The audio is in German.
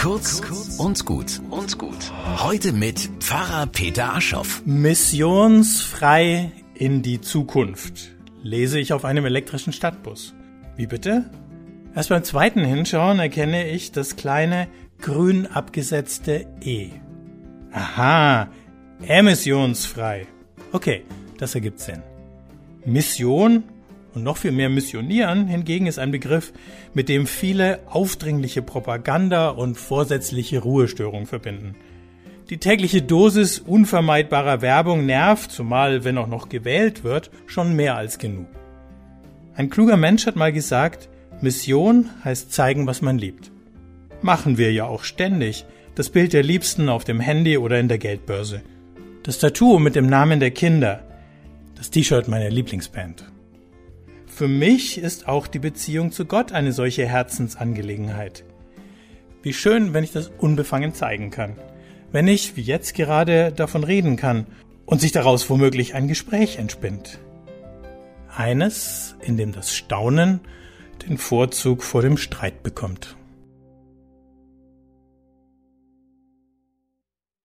Kurz und gut und gut. Heute mit Pfarrer Peter Aschoff. Missionsfrei in die Zukunft lese ich auf einem elektrischen Stadtbus. Wie bitte? Erst beim zweiten Hinschauen erkenne ich das kleine grün abgesetzte E. Aha, emissionsfrei. Okay, das ergibt Sinn. Mission und noch viel mehr missionieren hingegen ist ein Begriff, mit dem viele aufdringliche Propaganda und vorsätzliche Ruhestörung verbinden. Die tägliche Dosis unvermeidbarer Werbung nervt, zumal wenn auch noch gewählt wird, schon mehr als genug. Ein kluger Mensch hat mal gesagt, Mission heißt zeigen, was man liebt. Machen wir ja auch ständig. Das Bild der Liebsten auf dem Handy oder in der Geldbörse. Das Tattoo mit dem Namen der Kinder. Das T-Shirt meiner Lieblingsband. Für mich ist auch die Beziehung zu Gott eine solche Herzensangelegenheit. Wie schön, wenn ich das unbefangen zeigen kann. Wenn ich, wie jetzt gerade, davon reden kann und sich daraus womöglich ein Gespräch entspinnt. Eines, in dem das Staunen den Vorzug vor dem Streit bekommt.